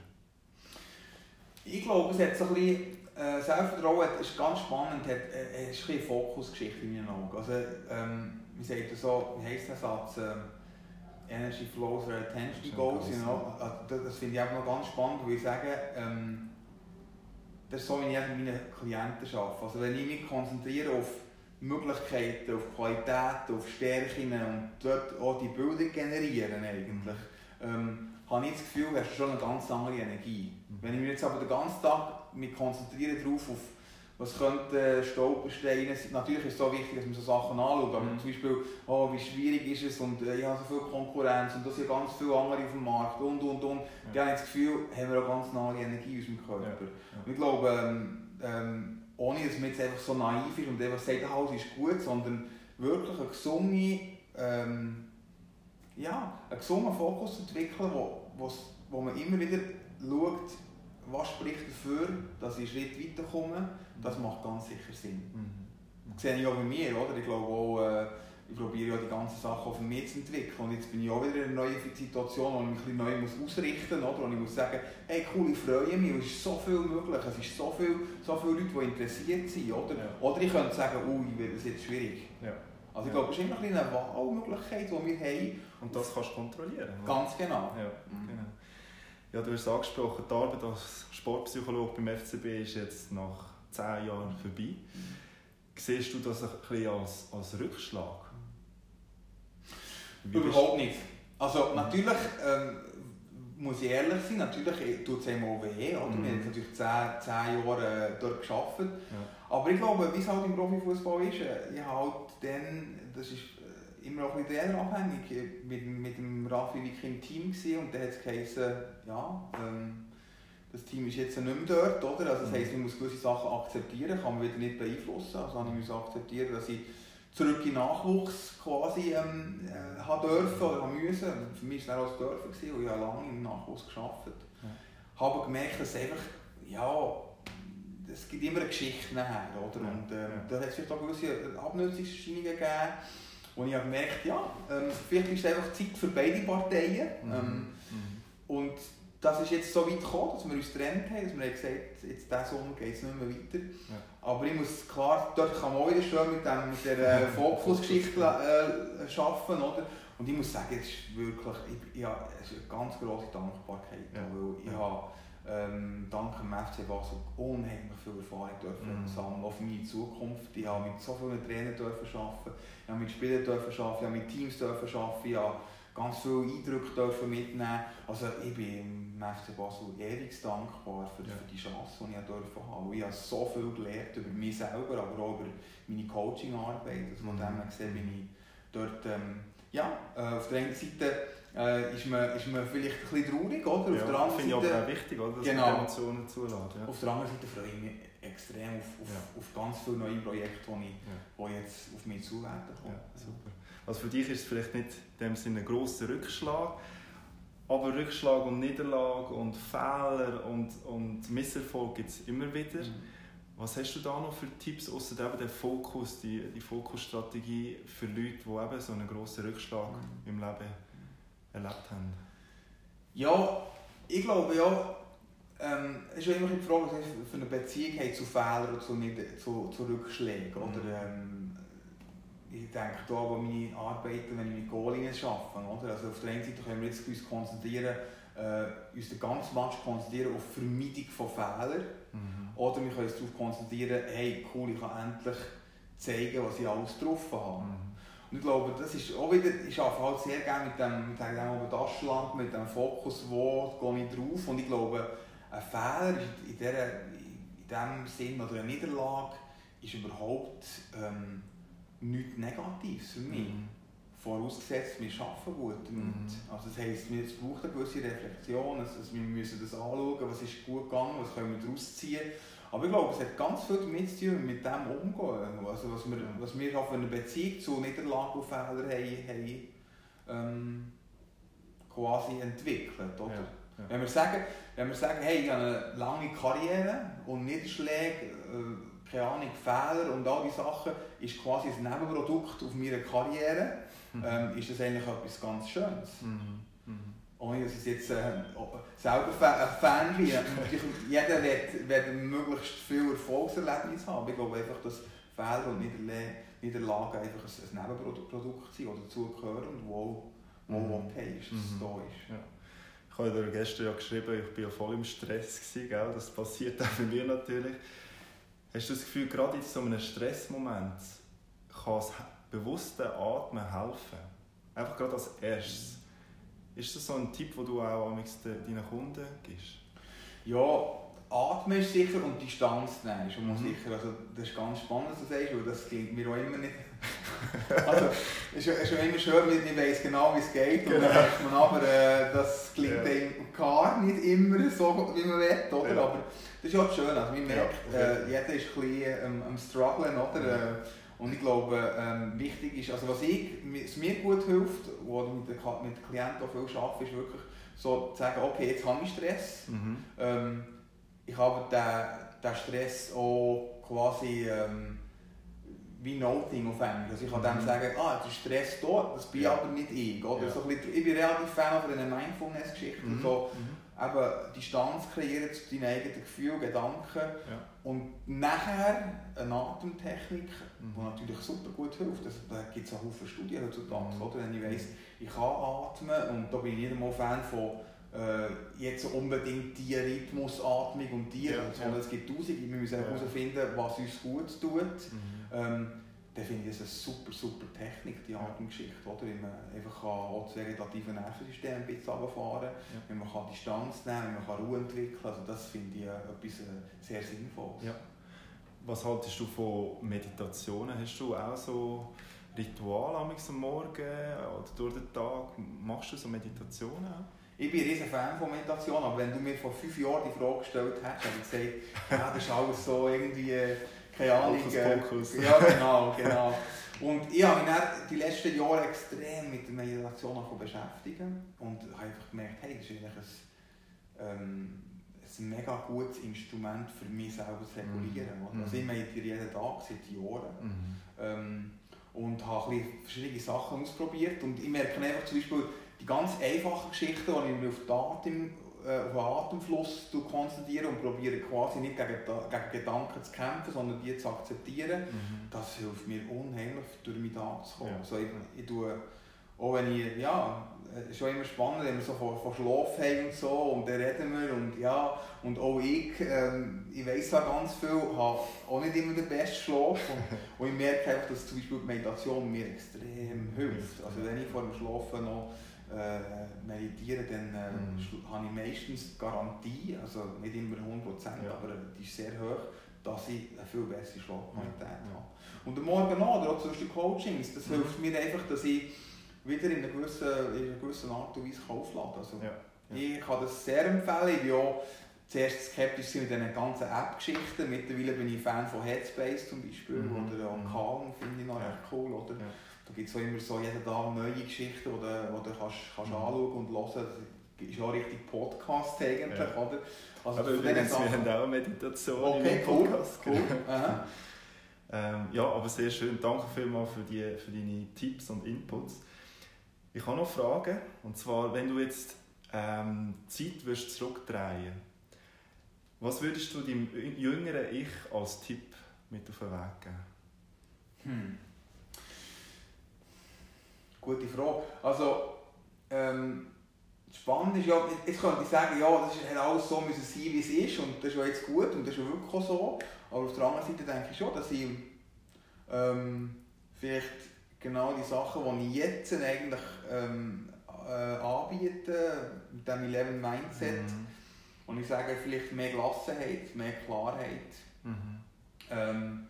Ich glaube, es hat so ein bisschen, äh, Selbstvertrauen ist ganz spannend, hat, äh, ist ein Fokusgeschichte in meinen Augen. Also, ähm, wie sagt so, wie heisst der Satz? Ähm, Energy Flows or Attention Goals. You know? Also, das finde ich auch noch ganz spannend, weil ich sage, ähm, das ist so, wie ich mit meinen Klienten arbeite. Also wenn ich mich konzentriere auf Möglichkeiten, auf Qualität, auf Stärken und dort auch die Bilder generieren eigentlich, ähm, habe ich das Gefühl, hast du schon eine ganz andere Energie. Mhm. Wenn ich mich jetzt aber den ganzen Tag mich konzentriere darauf, auf was könnte Stolpersteine sein? Natürlich ist es so wichtig, dass man so Sachen anschaut, aber mhm. zum Beispiel, oh, wie schwierig ist es und äh, ich habe so viel Konkurrenz und da sind ganz viele andere auf dem Markt und und und. Ja. Da habe ich das Gefühl, haben wir auch ganz nahe Energie aus dem Körper. Ja. Ja. Und ich glaube, ähm, ähm, ohne dass man jetzt einfach so naiv ist und einfach sagt, alles ist gut, sondern wirklich eine gesunde, ähm, ja, einen gesunden Fokus entwickeln, wo, wo man immer wieder schaut, was spricht dafür, dass ich einen Schritt weiterkomme, das macht ganz sicher Sinn. Mhm. Das sehe ich auch bei mir, oder? Ich glaube auch, äh, ich probiere ja die ganzen Sachen für mich zu entwickeln. Und jetzt bin ich auch wieder in einer neuen Situation, wo ich mich ein neu muss ausrichten muss. Und ich muss sagen, hey cool, ich freue mich, es ist so viel möglich, es ist so viel, so viele Leute, die interessiert sind. Oder, ja. oder ich könnte sagen, oh, ich wird das jetzt schwierig. Ja. Also ich glaube, es ist immer eine Wahlmöglichkeit, die wir haben. Und das kannst du kontrollieren. Ganz genau. Ja, mhm. genau. Ja, du hast es angesprochen, die Arbeit als Sportpsychologe beim FCB ist jetzt nach zehn Jahren vorbei. Siehst du das ein bisschen als, als Rückschlag? Wie Überhaupt nicht. Also natürlich ähm, muss ich ehrlich sein, natürlich tut es einem auch weh. Oder? Mhm. Wir haben natürlich zehn, zehn Jahre äh, dort gearbeitet. Ja. Aber ich glaube, wie es halt im Profifußball ist, äh, ich halt dann, das ist immer auch ein bisschen abhängig. Mit, mit dem Raffi Wick im Team gewesen, und dann hat es geheißen, ja, ähm, das Team ist jetzt nicht mehr dort, oder? Also das heisst, man muss gewisse Sachen akzeptieren, kann man wieder nicht beeinflussen. Also habe ich akzeptieren, dass ich zurück in Nachwuchs quasi ähm, äh, haben dürfen oder haben müssen. Für mich war es auch dürfen, weil ich habe lange im Nachwuchs gearbeitet ja. habe. gemerkt, dass einfach, ja, es gibt immer eine Geschichte nachher, oder? Ja. Und ähm, da hat es vielleicht auch gewisse Abnutzungserscheinungen gegeben wo ich habe gemerkt ja, ähm, vielleicht ist es einfach Zeit für beide Parteien. Mhm. Ähm, mhm. Und das ist jetzt so weit gekommen, dass wir uns getrennt haben, dass wir gesagt haben, jetzt diesen Sommer geht es nicht mehr weiter. Ja. Aber ich muss klar, dort kann man auch wieder schön mit, dem, mit der äh, Fokusgeschichte äh, arbeiten. Oder? Und ich muss sagen, es ist wirklich ich, ich, es ist eine ganz grosse Dankbarkeit. Ja. Weil ich ja. habe ähm, dank dem FC Basel unheimlich viel Erfahrung dürfen mhm. sammeln, auch für meine Zukunft. Ich habe mit so vielen Trainern dürfen arbeiten, ich habe mit Spielern dürfen arbeiten, ich habe mit Teams dürfen arbeiten, ich habe ganz viele Eindrücke dürfen mitnehmen. Also ich bin im FC Basel ewig dankbar für, ja. für die Chance, die ich dürfen haben. Ich habe so viel gelernt über mich selber, aber auch über meine Coachingarbeit. Also von mhm. dem her gesehen bin ich dort ähm, ja, äh, auf der einen Seite äh, ist, man, ist man vielleicht ein bisschen traurig, oder? Ja, auf der anderen finde ich aber auch wichtig, oder? dass genau. man Emotionen zulässt. Ja. Auf der anderen Seite freue ich mich extrem auf, auf, ja. auf ganz viele neue Projekte, die, ich, die jetzt auf mich zuwerden kommen. Super. Also für dich ist es vielleicht nicht in dem Sinne ein grosser Rückschlag, aber Rückschlag und Niederlage und Fehler und, und Misserfolg gibt es immer wieder. Mhm. Was hast du da noch für Tipps, außer eben den Fokus, die, die Fokusstrategie für Leute, die eben so einen grossen Rückschlag mhm. im Leben erlebt haben? Ja, ich glaube ja, ähm, es ist ja immer die Frage, was für eine Beziehung zu Fehlern oder zu, zu, zu Rückschlägen. Mhm. Oder, ähm, ich denke da an meine Arbeiten, wenn ich mit Goalingen arbeite. Oder? Also auf der einen Seite können wir jetzt uns konzentrieren, äh, uns den ganzen Match konzentrieren auf Vermeidung von Fehlern. Mhm. Oder wir können uns darauf konzentrieren, hey cool, ich kann endlich zeigen, was ich alles drauf habe. Mhm. Und ich glaube, das ist auch wieder, ich arbeite halt sehr gerne mit dem, mit dem Taschenlampe, mit dem Fokus, wo gehe ich drauf. Und ich glaube, ein Fehler in, dieser, in diesem Sinn oder eine Niederlage ist überhaupt ähm, nichts Negatives für mich. Mhm. Vorausgesetzt, wir arbeiten gut damit. Mhm. Also das heisst, es braucht eine gewisse Reflexion, also wir müssen das anschauen, was ist gut gegangen, was können wir daraus ziehen. Aber ich glaube, es hat ganz viel damit zu tun, mit dem umgehen. Also was wir, was wir auf einer Beziehung zu Niederlagen und Fehlern haben, haben ähm, quasi entwickelt. Oder? Ja, ja. Wenn, wir sagen, wenn wir sagen, hey, ich habe eine lange Karriere und Niederschläge, äh, keine Ahnung, Fehler und all diese Sachen, ist quasi ein Nebenprodukt auf meiner Karriere, mhm. ähm, ist das eigentlich etwas ganz Schönes. Mhm. Mhm ohne dass ich jetzt äh, selber ein Fan bin. Jeder wird, möglichst viel Erfolgserlebnis haben. Ich glaube einfach, dass Fehler und Niederlagen einfach ein, Nebenprodukt sind, das dazugehören und wo, wo mhm. okay ist, dass es mhm. da ist. Ja. Ich habe dir gestern ja geschrieben, ich war ja voll im Stress. Gewesen, gell? Das passiert auch bei mir natürlich. Hast du das Gefühl, gerade in so einem Stressmoment kann das bewusste Atmen helfen? Einfach gerade als erstes. Ist das so ein Tipp, den du auch deinen Kunden gibst? Ja, atmen ist sicher und Distanz nehmen ist schon mhm. sicher. Also, das ist ganz spannend, was du sagst, weil das klingt mir auch immer nicht. Also, es ist schon immer schön, man weiß genau, wie es geht. Und genau. dann merkt man aber, äh, das klingt ja. einem gar nicht immer so, wie man will. Oder? Ja. Aber das ist auch schön. Also, man merkt, ja, äh, jeder ist ein bisschen ähm, am Strugglen. Oder? Ja. Äh, und ich glaube, ähm, wichtig ist, also was, ich, was mir gut hilft, wo ich mit, den, mit Klienten auch viel arbeite, ist wirklich so zu sagen, okay, jetzt habe ich Stress. Mhm. Ähm, ich habe den, den Stress auch quasi ähm, wie Noting auf Englisch. Also ich kann mhm. dann sagen, ah, der Stress da, das bin ja. aber nicht ich. Oder? Ja. So bisschen, ich bin relativ Fan von diesen Mindfulness-Geschichten. Mhm. So, mhm eben Distanz kreieren zu deinen eigenen Gefühlen, Gedanken ja. und nachher eine Atemtechnik, mhm. die natürlich super gut hilft. Also, da gibt es auch viele Studien heutzutage, mhm. oder? wenn ich weiss, ich kann atmen und da bin ich nicht einmal Fan von äh, jetzt unbedingt die Rhythmusatmung und die, ja, sondern ja. es gibt tausende, wir müssen herausfinden, was uns gut tut. Mhm. Ähm, dann finde ich das eine super, super Technik, die Atemgeschichte, oder? Wenn man einfach kann auch das vegetative Nervensystem ein bisschen runterfahren kann, ja. wenn man kann Distanz nehmen man kann Ruhe entwickeln. Also das finde ich etwas äh, sehr Sinnvolles. Ja. Was haltest du von Meditationen? Hast du auch so Rituale am Morgen oder durch den Tag? Machst du so Meditationen auch? Ich bin ein riesen Fan von Meditation, aber wenn du mir vor fünf Jahren die Frage gestellt hättest, hätte ich gesagt, ja, das ist alles so irgendwie äh, keine Ahnung. Äh, ja, genau, genau. Und ich habe mich die letzten Jahre extrem mit der Meditation beschäftigt und habe einfach gemerkt, hey, das ist eigentlich ein, ähm, ein mega gutes Instrument für mich selber zu regulieren. Mhm. Also ich meditiere jeden Tag seit Jahren. Mhm. Ähm, und habe verschiedene Sachen ausprobiert und ich merke einfach zum Beispiel die ganz einfachen Geschichten, die ich auf Atem äh, auf den Atemfluss konzentrieren und probiere quasi nicht gegen, gegen Gedanken zu kämpfen, sondern die zu akzeptieren, mhm. das hilft mir unheimlich, durch meinen Tag zu kommen. Ja. Also ich, ich tue, auch wenn ich, ja, es ist schon immer spannend, wenn wir so von, von Schlaf haben und so, und dann reden wir, und ja, und auch ich, ähm, ich weiss zwar ganz viel, habe auch nicht immer den besten Schlaf, und, und ich merke einfach, dass zum Beispiel die Meditation mir extrem hilft. Also wenn ich vor dem Schlafen noch äh, meditieren, dann äh, mhm. habe ich meistens Garantie, also nicht immer 100%, ja. aber die ist sehr hoch, dass ich eine viel bessere Schlafqualität ja. habe. Und am Morgen noch, oder auch zum Beispiel Coachings, das mhm. hilft mir einfach, dass ich wieder in einer gewissen, in einer gewissen Art und Weise aufladen kann. Also, ja. Ich kann das sehr empfehlen. Ich bin auch zuerst skeptisch mit diesen ganzen App-Geschichten. Mittlerweile bin ich Fan von Headspace zum Beispiel mhm. oder auch mhm. Calm, finde ich noch recht cool. Oder? Da gibt es immer so jeden Tag neue Geschichten, die du, du kannst, kannst mhm. anschauen und hören. Das ist auch richtig Podcast eigentlich, ja. oder? Also aber übrigens, wir haben auch eine Meditation okay, im Podcast. Cool. ähm, ja, aber sehr schön. Danke vielmals für, die, für deine Tipps und Inputs. Ich habe noch Fragen. Und zwar, wenn du jetzt ähm, Zeit wirst zurückdrehen Was würdest du deinem jüngeren Ich als Tipp mit auf den Weg geben? Hm. Gute Frage. Also, ähm, spannend ist ja, jetzt könnte ich sagen, ja, das hätte alles so müssen sein, wie es ist und das ist ja jetzt gut und das ist ja wirklich auch so. Aber auf der anderen Seite denke ich schon, dass ich ähm, vielleicht genau die Sachen, die ich jetzt eigentlich ähm, äh, anbiete, mit dem 11 Mindset, mhm. und ich sage vielleicht mehr Gelassenheit, mehr Klarheit. Mhm. Ähm,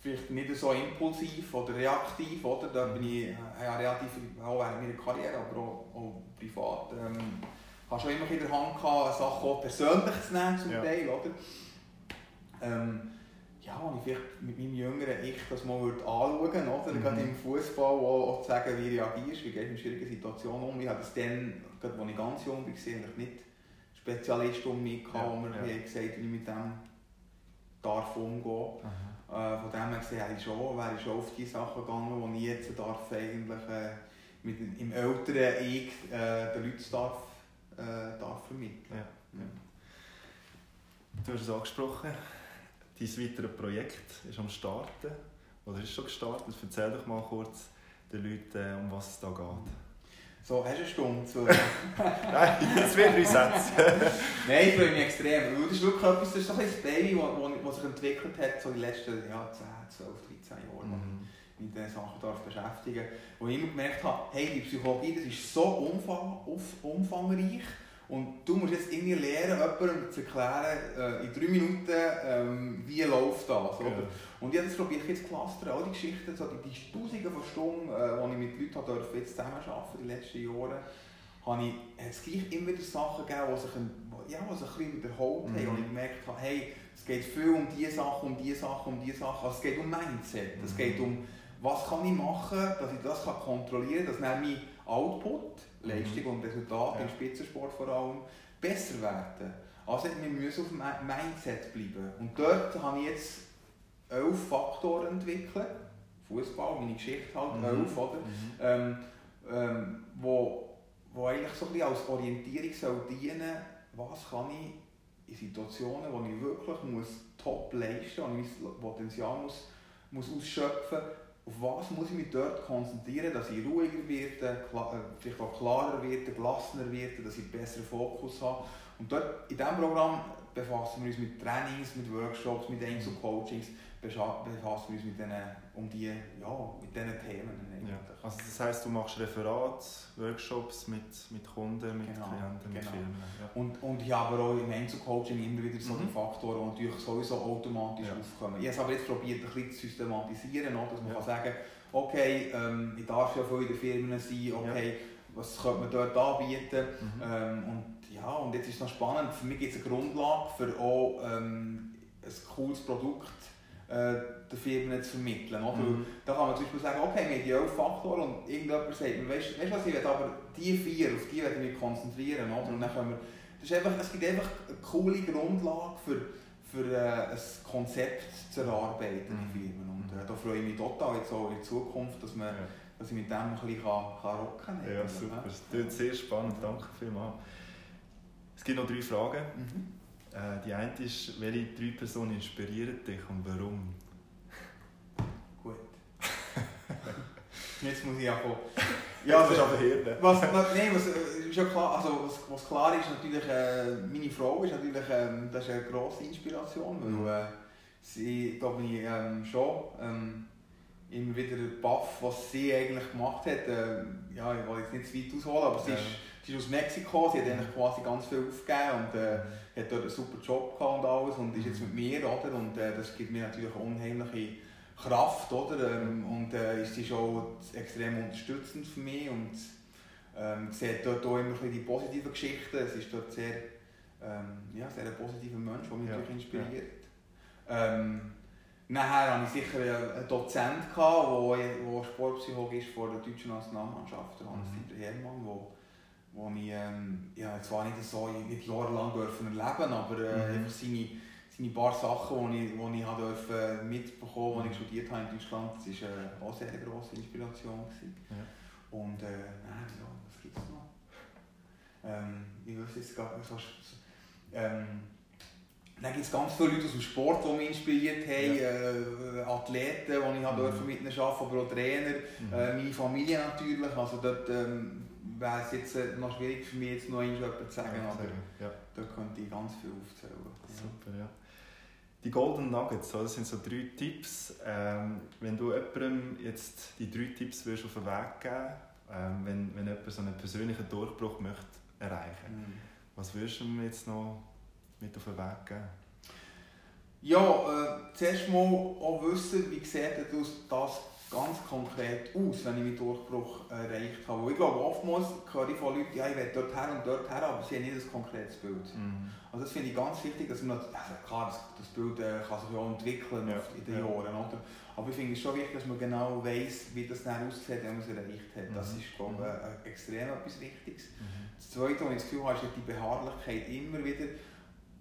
vielleicht nicht so impulsiv oder reaktiv, oder? Da bin ich ja, relativ, auch während meiner Karriere, aber auch, auch privat, ähm, habe schon immer in der Hand gehabt, Sachen auch persönlich zu nehmen zum ja. Teil, oder? Ähm, ja, wenn ich vielleicht mit meinem jüngeren Ich das mal würde anschauen würde, oder? Mhm. gerade im Fußball auch, auch zu sagen, wie reagierst du, wie gehst du in schwierigen Situationen um. Ich habe das dann, gerade als ich ganz jung war, eigentlich nicht Spezialisten um mich gehabt, ja, wo mir ja. gesagt wie ich mit dem darf umgehen äh, Von dem her gesehen wäre ich schon, wäre ich schon auf die Sachen gegangen, die ich jetzt darf eigentlich äh, mit, im älteren Ich äh, den Leuten darf, äh, darf vermitteln ja. ja. Du hast es angesprochen, dein weiteres Projekt ist am Starten oder ist schon gestartet. Erzähl doch mal kurz den Leuten, äh, um was es da geht. So, hast du eine Stunde zu? Nein, das wird drei Sätze. Nein, ich freue mich extrem. Das ist wirklich etwas, das ist so ein Baby, das sich entwickelt hat, so die letzten ja, 10, 12, 13 Jahre. Mhm. Mit diesen Sachen darf beschäftigen. Wo ich immer gemerkt habe, hey, die Psychologie das ist so umfang, umfangreich und du musst jetzt irgendwie lernen, jemandem zu erklären, äh, in drei Minuten, ähm, wie läuft das. Oder? Ja. Und ich habe das probiert jetzt clustern, all die Geschichten, so die, die Tausende von Stunden, äh, die ich mit Leuten durfte, jetzt zusammenarbeiten in den letzten Jahren, habe ich es gleich immer wieder Sachen gegeben, die sich, ein, ja, die sich ein bisschen wiederholt mhm. haben. Und ich gemerkt habe, hey, es geht viel um diese Sachen, um diese Sachen, um diese Sachen. Also es geht um Mindset. Mhm. Es geht um, was kann ich machen, dass ich das kann kontrollieren kann, dass mein Output Leistung mhm. und Resultate ja. im Spitzensport vor allem besser werden. Also wir müssen auf dem Mindset bleiben. Und dort habe ich jetzt elf Faktoren entwickelt. Fußball, meine Geschichte halt, mhm. elf, oder? Mhm. Ähm, ähm, wo, wo eigentlich so ein bisschen als Orientierung soll dienen was kann ich in Situationen, wo ich wirklich muss top leisten muss, wo ich mein Potenzial muss, muss ausschöpfen muss, auf was muss ich mich dort konzentrieren, dass ich ruhiger werde, äh, vielleicht auch klarer werde, gelassener werde, dass ich einen besseren Fokus habe. Und dort, in diesem Programm befassen wir uns mit Trainings, mit Workshops, mit Einzelcoachings, befassen wir uns mit diesen, um die, ja, mit diesen Themen. Ja. Also das heisst, du machst Referate, Workshops mit, mit Kunden, mit genau, Klienten, mit genau. Firmen. Ja. Und, und ich habe aber auch im Einzelcoaching immer wieder so mhm. die Faktoren, die natürlich sowieso automatisch ja. aufkommen. Ich habe es aber jetzt probiert, ein bisschen zu systematisieren, dass man ja. kann sagen okay, ähm, ich darf ja viel in den Firmen sein, okay, was könnte man dort anbieten. Mhm. Ähm, und ja, und jetzt ist es noch spannend, für mich gibt es eine Grundlage für auch ähm, ein cooles Produkt äh, den Firmen zu vermitteln. Oder? Mhm. Da kann man zum Beispiel sagen, okay, wir haben die elf Faktoren und irgendjemand sagt, weißt du was, ich will aber die vier, auf die werde ich mich konzentrieren. Oder? Und dann können wir, das ist einfach, es gibt einfach eine coole Grundlage für, für äh, ein Konzept zu erarbeiten mhm. in Firmen. Und äh, da freue ich mich total jetzt auch in Zukunft, dass, man, ja. dass ich mit dem ein bisschen kann, kann rocken kann. Ja, super. Das klingt sehr spannend. Danke vielmals. Es gibt noch drei Fragen. Mhm. Äh, die eine ist, welche drei Personen inspirieren dich und warum? Gut. Jetzt muss ich anfangen. Ja, das ist aber Hirn. Was, nein, was, ist ja klar, also, was, was klar ist, natürlich, äh, meine Frau ist natürlich äh, das ist eine grosse Inspiration, weil mhm. äh, sie, da bin ich ähm, schon ähm, immer wieder baff, was sie eigentlich gemacht hat. Äh, ja, ich will jetzt nicht zu weit ausholen, aber sie ist sie ist aus Mexiko, sie hat eigentlich quasi ganz viel aufgegeben und äh, hat dort einen super Job gehabt und alles und ist jetzt mit mir, oder? Und äh, das gibt mir natürlich eine unheimliche Kraft, oder? Ähm, und äh, ist sie schon extrem unterstützend für mich und ähm, sieht dort auch immer die positiven Geschichten. Es ist dort sehr, ähm, ja, sehr ein positiver Mensch, der mich ja. natürlich inspiriert. Ja. Ähm, Nachher hatte ich sicher einen Dozent, der Sportpsychologe ist vor der deutschen Nationalmannschaft, Hans-Dieter. Hermann, wo wo ich, ähm, ja, zwar nicht so nicht jahrelang dürfen erleben aber äh, mhm. einfach seine, seine paar Sachen, die ich, die ich durfte mitbekommen durfte, als ich studiert habe in Deutschland, das war äh, auch sehr eine grosse Inspiration. Ja. Und äh, ja, was gibt es noch? Ähm, ich weiß jetzt gar nicht, so, ähm, dann gibt es ganz viele Leute aus dem Sport, die mich inspiriert haben, ja. äh, Athleten, die ich mhm. durfte mit ihnen arbeiten aber auch Trainer, mhm. äh, meine Familie natürlich. Also dort ähm, wäre es jetzt äh, noch schwierig für mich, jetzt noch etwas zu sagen, ja, aber ja. dort könnte ich ganz viel aufzählen. Super, ja. Die Golden Nuggets, das sind so drei Tipps. Ähm, wenn du jemandem jetzt die drei Tipps würdest auf den Weg geben ähm, wenn, wenn jemand so einen persönlichen Durchbruch möchte erreichen möchte, mhm. was würdest du ihm jetzt noch mit auf den Weg geben? Ja, äh, zuerst mal auch wissen, wie sieht das ganz konkret aus, wenn ich meinen Durchbruch erreicht habe. ich glaube, oftmals höre ich von Leuten, ja, ich will dort her und dort her, aber sie haben nicht ein konkretes Bild. Mhm. Also das finde ich ganz wichtig, dass man, also klar, das, das Bild äh, kann sich ja auch entwickeln ja. in den ja. Jahren, oder? aber ich finde es schon wichtig, dass man genau weiß, wie das dann aussieht, wenn man es erreicht hat. Das mhm. ist, glaube ich, mhm. äh, extrem etwas Wichtiges. Mhm. Das Zweite, was ich das Gefühl habe, ist die Beharrlichkeit immer wieder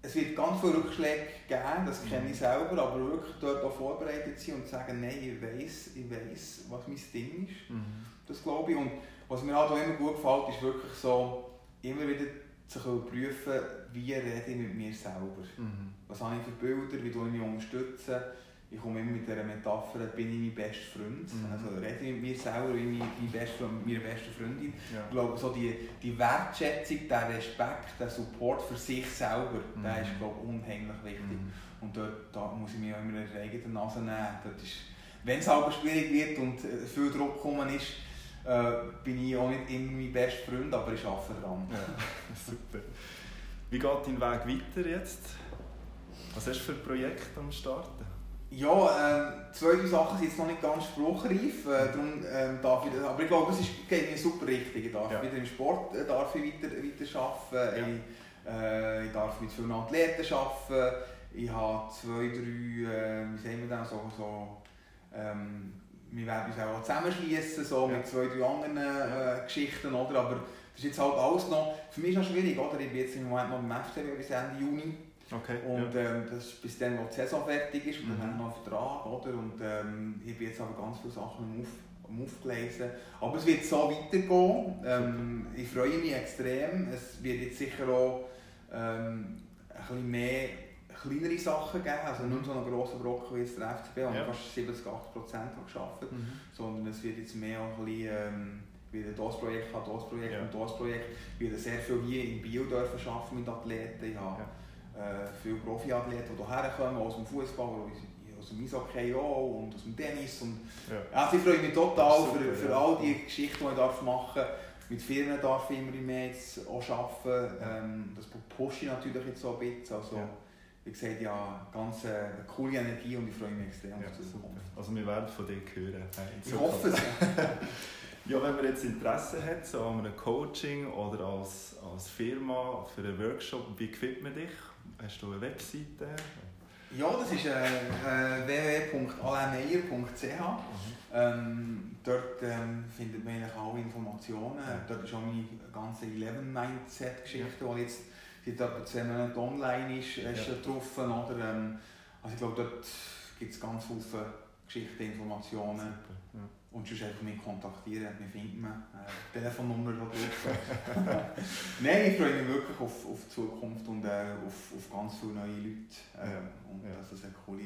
es wird ganz viele Rückschläge geben, das kenne ich selber, aber wirklich dort auch vorbereitet sein und sagen, nein, ich weiß, ich weiß, was mein Ding ist. Mhm. Das glaube ich. Und was mir halt auch immer gut gefällt, ist wirklich so, immer wieder zu prüfen, wie rede ich mit mir selber. Mhm. Was habe ich für Bilder, wie ich mich unterstützen ich komme immer mit dieser Metapher, bin ich mein bester Freund. Mhm. Also rede ich mit mir selber wie meine, meine beste, meine beste Freundin. Ja. Ich glaube, so die, die Wertschätzung, der Respekt, der Support für sich selber, mhm. der ist glaube ich, unheimlich wichtig. Mhm. Und dort da muss ich mich auch immer in der eigenen Nase nehmen. wenn es aber schwierig wird und äh, viel Druck gekommen ist, äh, bin ich auch nicht immer mein bester Freund, aber ich arbeite daran. Ja, super. Wie geht dein Weg weiter jetzt? Was hast du für Projekte am Starten? Ja, äh, zwei Sachen sind jetzt noch nicht ganz spruchreif, äh, darum äh, darf ich das, aber ich glaube, es ist, geht eine super Richtung. Ich darf ja. wieder im Sport äh, darf ich weiter, weiter arbeiten, ja. ich, äh, ich darf mit vielen Athleten arbeiten, ich habe zwei, drei, äh, wie sagen wir das, so, so ähm, wir werden uns auch zusammenschließen so ja. mit zwei, drei anderen äh, Geschichten, oder? aber das ist jetzt halt alles noch, für mich ist es noch schwierig, oder? ich bin jetzt im Moment noch im FCB bis Ende Juni Okay, und ja. ähm, das bis dann, wo die Saison fertig ist, und dann mhm. haben wir noch einen Vertrag, oder? Und ähm, ich bin jetzt aber ganz viele Sachen am, Auf, am Aufgelesen. Aber es wird so weitergehen. Ähm, ich freue mich extrem. Es wird jetzt sicher auch ähm, ein bisschen mehr kleinere Sachen geben, also nicht so einen grossen Brocken wie jetzt der FCB, wo ja. fast 70, 80 Prozent gearbeitet mhm. sondern es wird jetzt mehr auch ein bisschen, ähm, wieder das Projekt, das Projekt ja. und das Projekt. Ich werde sehr viel hier in Bio dürfen arbeiten mit Athleten. Ich habe ja äh, viele Profiathleten, die hierher kommen, aus dem Fußball, aus dem Eishockey auch und aus dem Tennis. Und, ja. Also ich freue mich total Super, für, für ja. all die Geschichten, die ich darf machen darf. Mit Firmen darf ich immer mehr jetzt auch arbeiten. Ähm, das pushe ich natürlich jetzt so ein bisschen. Also, ja. Wie gesagt, ja, ganz äh, coole Energie und ich freue mich extrem ja, auf Zukunft. Also wir werden von dir hören. Ich hoffe es. Ja, wenn man jetzt Interesse hat, so an einem Coaching oder als, als Firma für einen Workshop, wie findet man dich? Hast du eine Webseite? Ja, das ist äh, äh, www.alemeier.ch. Mhm. Ähm, dort ähm, findet man eigentlich alle Informationen. Dort ist auch meine ganze 11-Mindset-Geschichte, ja. die jetzt seit etwa zwei Monaten online ist, ist ja. drauf. Oder, ähm, also ich glaube, dort gibt es ganz viele Geschichten, Informationen. Ja. Und sonst einfach mich kontaktieren, mich findet man. Äh, Telefonnummer drauf. Nein, ich freue mich wirklich auf, auf die Zukunft und äh, auf, auf ganz viele neue Leute. Äh, ja. Und ja. dass es eine coole,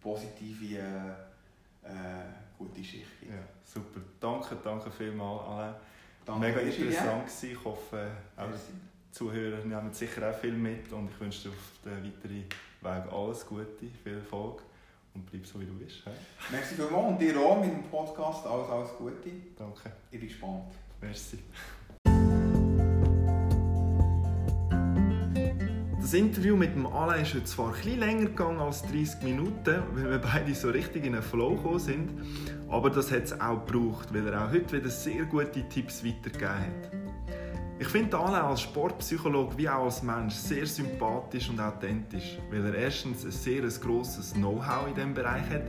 positive, äh, äh gute Geschichte gibt. Ja, super. Danke, danke vielmals, Alain. Danke, Mega interessant gewesen. Ich hoffe, auch die Zuhörer nehmen sicher auch viel mit und ich wünsche dir auf dem weiteren Weg alles Gute, viel Erfolg und bleib so wie du bist. He? Merci vielmals und dir auch mit dem Podcast. Alles, alles Gute. Danke. Ich bin gespannt. Merci. Das Interview mit dem Alain ist heute zwar etwas länger gegangen als 30 Minuten, weil wir beide so richtig in einen Flow gekommen sind, aber das hat es auch gebraucht, weil er auch heute wieder sehr gute Tipps weitergegeben hat. Ich finde Alain als Sportpsychologe wie auch als Mensch sehr sympathisch und authentisch, weil er erstens ein sehr grosses Know-how in diesem Bereich hat,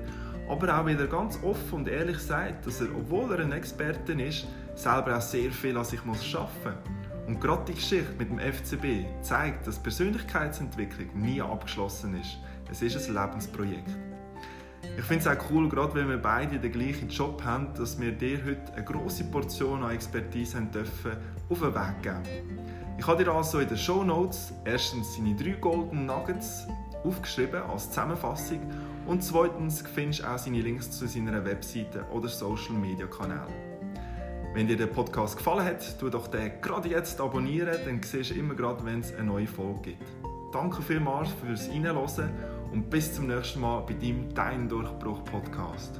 aber auch weil er ganz offen und ehrlich sagt, dass er, obwohl er ein Experte ist, selber auch sehr viel an sich muss schaffen Und gerade die Geschichte mit dem FCB zeigt, dass Persönlichkeitsentwicklung nie abgeschlossen ist. Es ist ein Lebensprojekt. Ich finde es auch cool, gerade wenn wir beide den gleichen Job haben, dass wir dir heute eine grosse Portion an Expertise haben dürfen, auf den Weg geben. Ich habe dir also in den Show Notes erstens seine drei Golden Nuggets aufgeschrieben als Zusammenfassung und zweitens findest du auch seine Links zu seiner Webseite oder Social Media Kanälen. Wenn dir der Podcast gefallen hat, tu doch den gerade jetzt abonnieren, dann siehst du immer gerade, wenn es eine neue Folge gibt. Danke vielmals fürs Reinhören und bis zum nächsten Mal bei deinem Dein Durchbruch Podcast.